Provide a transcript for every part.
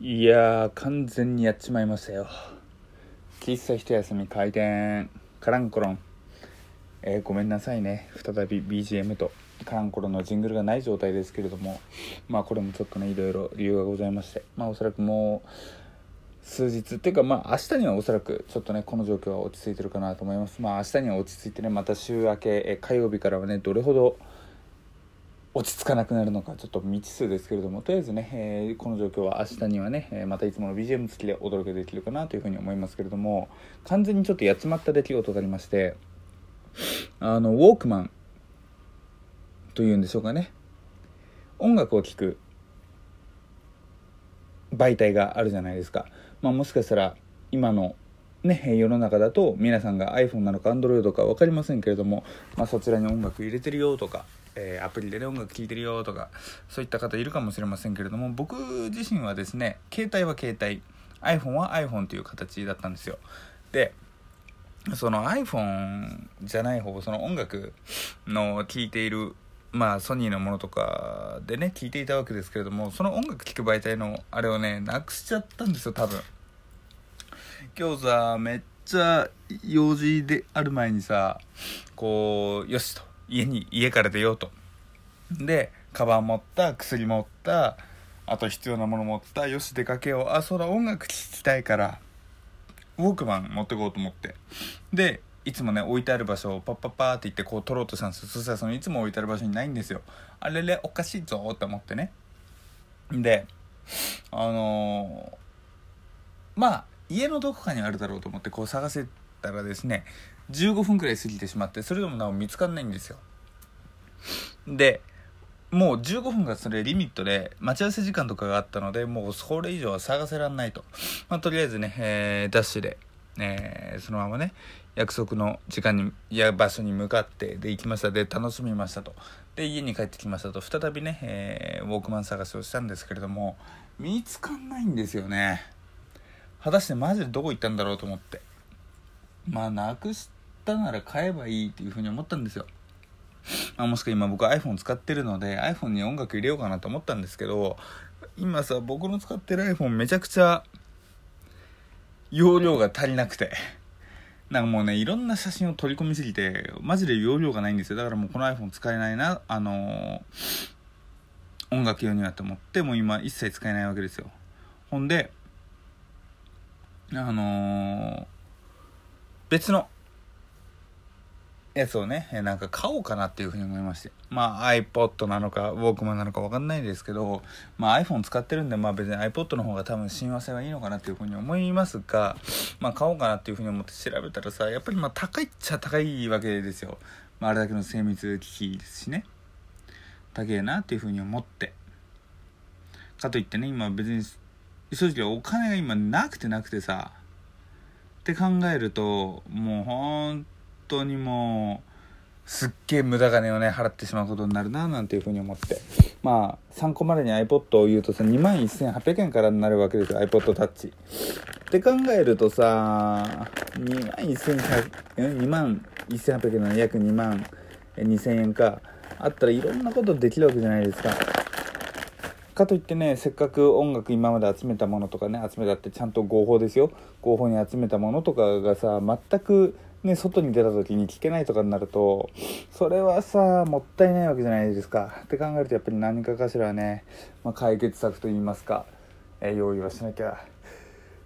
いやー完全にやっちまいましたよ。喫茶一休み開店。カランコロン。えーごめんなさいね。再び BGM とカランコロンのジングルがない状態ですけれども。まあこれもちょっとねいろいろ理由がございまして。まあおそらくもう数日。っていうかまあ明日にはおそらくちょっとねこの状況は落ち着いてるかなと思います。まあ明日には落ち着いてねまた週明けえ火曜日からはねどれほど落ち着かなくなるのかちょっと未知数ですけれどもとりあえずね、えーこの状況は明日にはね、えまたいつもの BGM 付きでお届けできるかなというふうに思いますけれども完全にちょっとやっちまった出来事がありましてあのウォークマンというんでしょうかね。音楽を聴く媒体があるじゃないですか、まあ、もしかしたら今のね、世の中だと皆さんが iPhone なのか Android か分かりませんけれども、まあ、そちらに音楽入れてるよとか、えーアプリで、ね、音楽聴いてるよとかそういった方いるかもしれませんけれども僕自身はですね携帯は携帯 iPhone は iPhone という形だったんですよ。でその iPhone じゃない方その音楽の聴いているまあソニーのものとかでね聴いていたわけですけれどもその音楽聴く媒体のあれをねなくしちゃったんですよ多分。今日さめっちゃ用事である前にさこうよしと。家に家から出ようと。でカバン持った薬持ったあと必要なもの持ったよし出かけよう。あそうだ音楽聴きたいからウォークマン持ってこうと思って。でいつもね置いてある場所をパッパッパーって言ってこう取ろうとしたんですそしたらそのいつも置いてある場所にないんですよ。あれれおかしいぞって思ってね。であのーまあ家のどこかにあるだろうと思ってこう探せたらですね15分くらい過ぎてしまってそれでもなお見つかんないんですよ。でもう15分がそれリミットで待ち合わせ時間とかがあったのでもうそれ以上は探せらんないと、まあ、とりあえずね、えーダッシュで、えーそのままね約束の時間にいや場所に向かってで行きました。で楽しみましたと。で家に帰ってきましたと。再びね、えーウォークマン探しをしたんですけれども見つかんないんですよね。果たしてマジでどこ行ったんだろうと思って。まあなくしたなら買えばいいっていうふうに思ったんですよ。まあ、もしくは今僕 iPhone 使ってるので iPhone に音楽入れようかなと思ったんですけど今さ僕の使ってる iPhone めちゃくちゃ容量が足りなくて。なんかもうねいろんな写真を取り込みすぎてマジで容量がないんですよ。だからもうこの iPhone 使えないなあのー音楽用にはと思ってもう今一切使えないわけですよ。ほんであのー別のやつをね、えーなんか買おうかなっていうふうに思いまして。まあ iPod なのか、ウォークマンなのかわかんないですけど、まあ iPhone 使ってるんで、まあ別に iPod の方が多分親和性はいいのかなっていうふうに思いますが、まあ買おうかなっていうふうに思って調べたらさ、やっぱりまあ高いっちゃ高いわけですよ。まああれだけの精密機器ですしね。高えなっていうふうに思って。かといってね、今別に、正直お金が今なくてなくてさ、って考えるともう本当にもうすっげえ無駄金をね払ってしまうことになるななんていうふうに思って。まあ参考までに iPod を言うとさ2万1800円からになるわけですよ iPod タッチ。って考えるとさ2万1100円2万1800円の約2万2000円か。あったらいろんなことできるわけじゃないですか。かといってねせっかく音楽今まで集めたものとかね集めたってちゃんと合法ですよ。合法に集めたものとかがさ全くね外に出た時に聞けないとかになるとそれはさもったいないわけじゃないですか。って考えるとやっぱり何かかしらね、まあ、解決策といいますか、え用意はしなきゃ。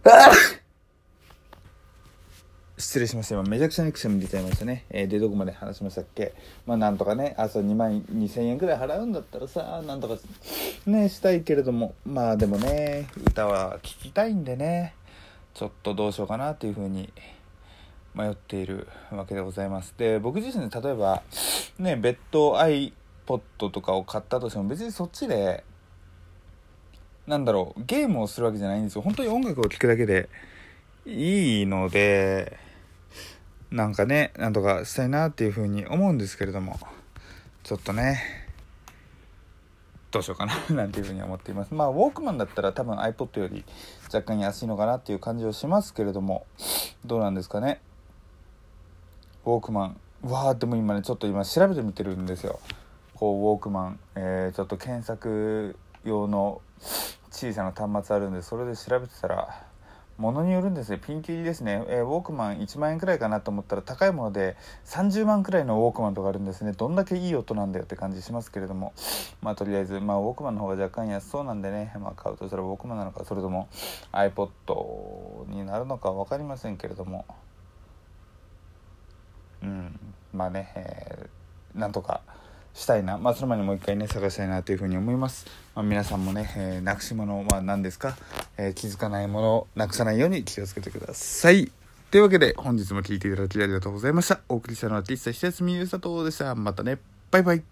失礼しました。今めちゃくちゃにくしゃみ出ちゃいましたね、えーでどこまで話しましたっけ？まあなんとかねあそう2万2000円くらい払うんだったらさなんとかねしたいけれども。まあでもね歌は聴きたいんでね。ちょっとどうしようかなっていうふうに迷っているわけでございます。で僕自身例えばね別途 iPod とかを買ったとしても別にそっちでなんだろうゲームをするわけじゃないんですよ。本当に音楽を聴くだけでいいので。なんかねなんとかしたいなっていうふうに思うんですけれどもちょっとねどうしようかな なんていうふうに思っています。まあウォークマンだったら多分 iPod より若干安いのかなっていう感じはしますけれどもどうなんですかね。ウォークマン。わーでも今ねちょっと今調べてみてるんですよ。こうウォークマン、えーちょっと検索用の小さな端末あるんでそれで調べてたらものによるんですね。ピンキリですね、えー、ウォークマン1万円くらいかなと思ったら高いもので30万くらいのウォークマンとかあるんですね。どんだけいい音なんだよって感じしますけれども。まあとりあえず、まあ、ウォークマンの方が若干安そうなんでね、まあ、買うとしたらウォークマンなのかそれとも iPod になるのか分かりませんけれども。うん。まあね、えー、なんとかしたいな、まあ、その前にもう一回ね探したいなというふうに思います、まあ、皆さんもね、えー、なくし物は何ですか、えー、気づかないものをなくさないように気をつけてください。というわけで本日も聴いていただきありがとうございました。お送りしたのは喫茶久休みゆうさとでした。またね。バイバイ。